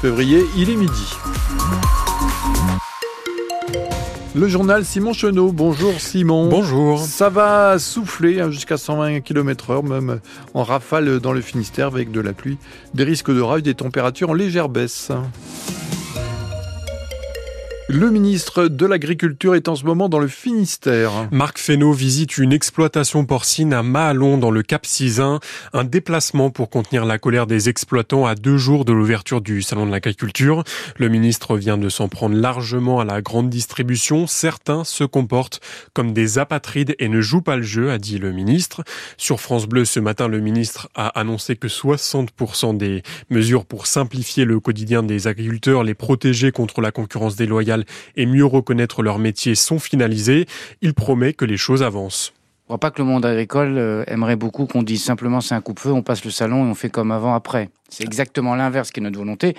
février, il est midi. Le journal Simon Chenot. Bonjour Simon. Bonjour. Ça va souffler hein, jusqu'à 120 km heure, même en rafale dans le Finistère avec de la pluie, des risques de rage, des températures en légère baisse. Le ministre de l'Agriculture est en ce moment dans le Finistère. Marc Fesneau visite une exploitation porcine à Mahalon dans le Cap Cisin, un déplacement pour contenir la colère des exploitants à deux jours de l'ouverture du Salon de l'Agriculture. Le ministre vient de s'en prendre largement à la grande distribution. Certains se comportent comme des apatrides et ne jouent pas le jeu, a dit le ministre. Sur France Bleu ce matin, le ministre a annoncé que 60% des mesures pour simplifier le quotidien des agriculteurs, les protéger contre la concurrence déloyale et mieux reconnaître leur métier sont finalisés. Il promet que les choses avancent. Je crois pas que le monde agricole euh, aimerait beaucoup qu'on dise simplement c'est un coup-feu, on passe le salon et on fait comme avant après. C'est exactement l'inverse qui est notre volonté.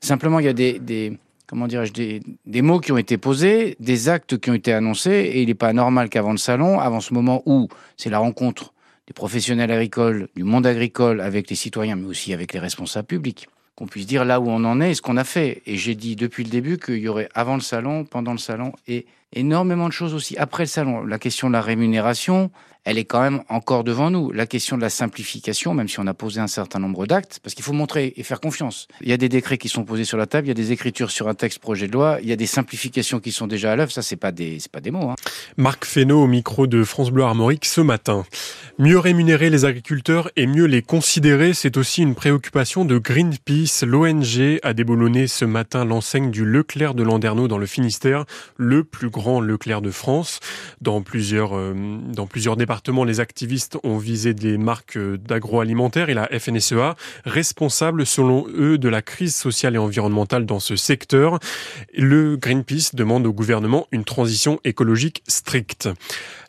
Simplement, il y a des, comment des, mots qui ont été posés, des actes qui ont été annoncés, et il n'est pas normal qu'avant le salon, avant ce moment où c'est la rencontre des professionnels agricoles, du monde agricole avec les citoyens, mais aussi avec les responsables publics, qu'on puisse dire là où on en est et ce qu'on a fait. Et j'ai dit depuis le début qu'il y aurait avant le salon, pendant le salon et énormément de choses aussi après le salon. La question de la rémunération, elle est quand même encore devant nous. La question de la simplification, même si on a posé un certain nombre d'actes, parce qu'il faut montrer et faire confiance. Il y a des décrets qui sont posés sur la table, il y a des écritures sur un texte projet de loi, il y a des simplifications qui sont déjà à l'œuvre. Ça, c'est pas des, c'est pas des mots. Hein. Marc Fesneau au micro de France Bleu Armorique ce matin. Mieux rémunérer les agriculteurs et mieux les considérer, c'est aussi une préoccupation de Greenpeace. L'ONG a déboulonné ce matin l'enseigne du Leclerc de Landerneau dans le Finistère, le plus grand Leclerc de France. Dans plusieurs, euh, dans plusieurs départements les activistes ont visé des marques d'agroalimentaire et la FNSEA, responsable selon eux de la crise sociale et environnementale dans ce secteur. Le Greenpeace demande au gouvernement une transition écologique stricte.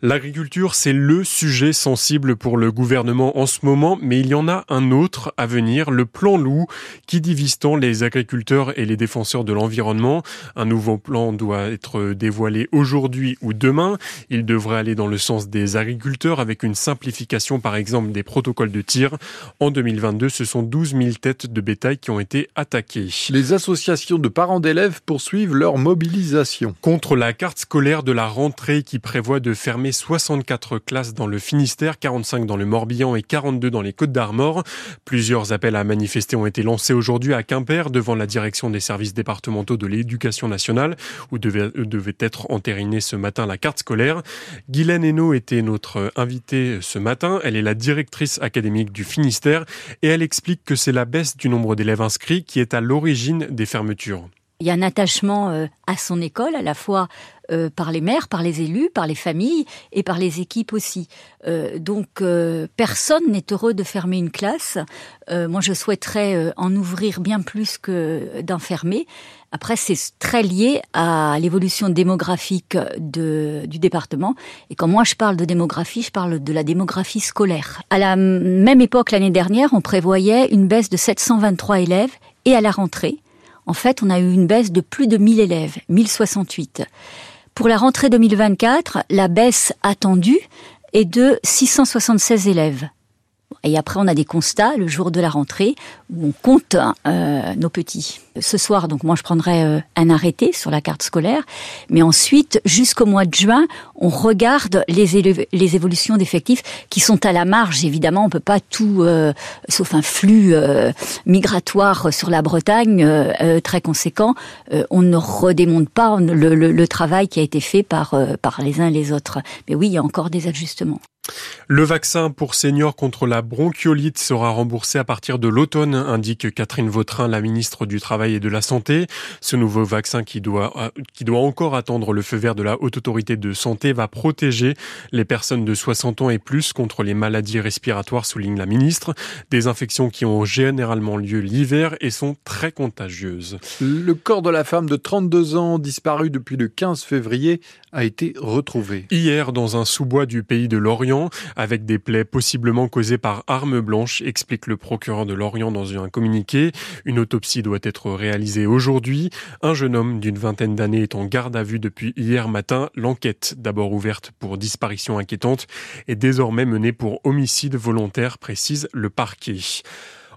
L'agriculture, c'est le sujet sensible pour le gouvernement en ce moment, mais il y en a un autre à venir, le plan loup, qui divise tant les agriculteurs et les défenseurs de l'environnement. Un nouveau plan doit être dévoilé aujourd'hui ou demain. Il devrait aller dans le sens des agriculteurs avec une simplification par exemple des protocoles de tir. En 2022, ce sont 12 000 têtes de bétail qui ont été attaquées. Les associations de parents d'élèves poursuivent leur mobilisation. Contre la carte scolaire de la rentrée qui prévoit de fermer 64 classes dans le Finistère, 45 dans le Morbihan et 42 dans les Côtes d'Armor. Plusieurs appels à manifester ont été lancés aujourd'hui à Quimper devant la direction des services départementaux de l'éducation nationale où devait, devait être entérinée ce matin la carte scolaire. Guylaine Hainaut était notre invitée ce matin. Elle est la directrice académique du Finistère et elle explique que c'est la baisse du nombre d'élèves inscrits qui est à l'origine des fermetures. Il y a un attachement euh, à son école, à la fois euh, par les maires, par les élus, par les familles et par les équipes aussi. Euh, donc personne n'est heureux de fermer une classe. moi, je souhaiterais en ouvrir bien plus que d'en fermer. Après, c'est très lié à l'évolution démographique de, du département. Et quand moi je parle de démographie, je parle de la démographie scolaire. À la même époque, l'année dernière, on prévoyait une baisse de 723 élèves et à la rentrée, en fait, on a eu une baisse de plus de 1000 élèves, 1068. Pour la rentrée 2024, la baisse attendue est de 676 élèves. Et après, on a des constats le jour de la rentrée où on compte euh, nos petits. Ce soir, donc moi, je prendrai euh, un arrêté sur la carte scolaire, mais ensuite, jusqu'au mois de juin, on regarde les, les évolutions d'effectifs qui sont à la marge. Évidemment, on peut pas tout, euh, sauf un flux euh, migratoire sur la Bretagne euh, très conséquent. on ne redémonte pas le, le, le, travail qui a été fait par par les uns et les autres. Mais oui, il y a encore des ajustements. Le vaccin pour seniors contre la bronchiolite sera remboursé à partir de l'automne, indique Catherine Vautrin, la ministre du Travail et de la Santé. Ce nouveau vaccin qui doit, euh, qui doit encore attendre le feu vert de la Haute Autorité de Santé va protéger les personnes de 60 ans et plus contre les maladies respiratoires, souligne la ministre. Des infections qui ont généralement lieu l'hiver et sont très contagieuses. Le corps de la femme de 32 ans, disparu depuis le 15 février, a été retrouvé. Hier, dans un sous-bois du pays de l'Orient, avec des plaies possiblement causées par armes blanches, explique le procureur de Lorient dans un communiqué. Une autopsie doit être réalisée aujourd'hui. Un jeune homme d'une vingtaine d'années est en garde à vue depuis hier matin. L'enquête, d'abord ouverte pour disparition inquiétante, est désormais menée pour homicide volontaire, précise le parquet.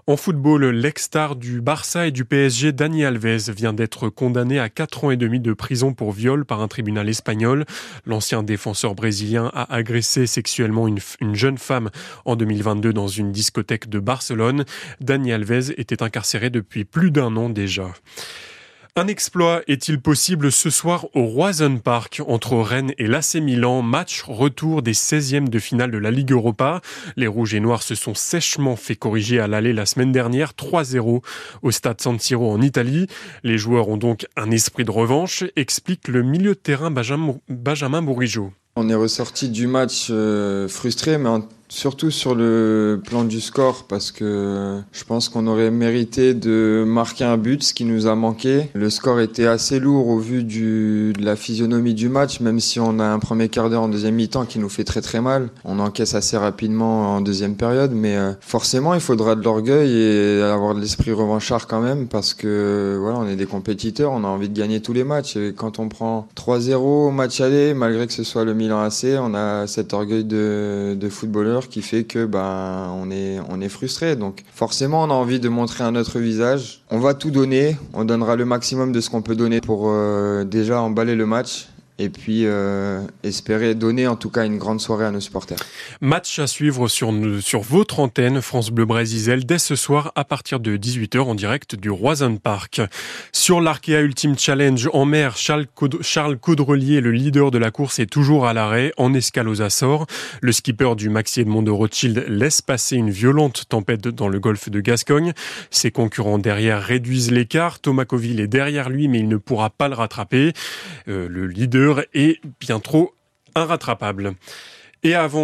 En football, l'ex-star du Barça et du PSG, Dani Alves, vient d'être condamné à 4 ans et demi de prison pour viol par un tribunal espagnol. L'ancien défenseur brésilien a agressé sexuellement une, une, jeune femme en 2022 dans une discothèque de Barcelone. Dani Alves était incarcéré depuis plus d'un an déjà. Un exploit est-il possible ce soir au Roison Park entre Rennes et l'AC Milan, match retour des 16e de finale de la Ligue Europa. Les Rouges et Noirs se sont sèchement fait corriger à l'aller la semaine dernière 3-0 au stade San Siro en Italie. Les joueurs ont donc un esprit de revanche, explique le milieu de terrain Benjamin, Bourigeau. On est ressorti du match euh, frustré, mais en surtout sur le plan du score parce que je pense qu'on aurait mérité de marquer un but, ce qui nous a manqué. Le score était assez lourd au vu de la physionomie du match, même si on a un premier quart d'heure en deuxième mi-temps qui nous fait très très mal. On encaisse assez rapidement en deuxième période, mais euh, forcément il faudra de l'orgueil et avoir de l'esprit revanchard quand même parce que voilà, on est des compétiteurs, on a envie de gagner tous les matchs. Et quand on prend 3-0 au match aller, malgré que ce soit le Milan AC, on a cet orgueil de footballeur qui fait que ben on est on est frustré. Donc forcément on a envie de montrer un autre visage. On va tout donner, on donnera le maximum de ce qu'on peut donner pour euh, déjà emballer le match et puis euh, espérer donner en tout cas une grande soirée à nos supporters. Match à suivre sur, sur votre antenne France Bleu Brésil dès ce soir à partir de 18h en direct du Roison Park. Sur l'Arkea Ultimate Challenge en mer, Charles, Charles Caudrelier, le leader de la course, est toujours à l'arrêt en escale aux Açores. Le skipper du Maxi Edmond de Rothschild laisse passer une violente tempête dans le golfe de Gascogne. Ses concurrents derrière réduisent l'écart. Thomas Coville est derrière lui mais il ne pourra pas le rattraper. Euh, le leader est bien trop inrattrapable. Et avant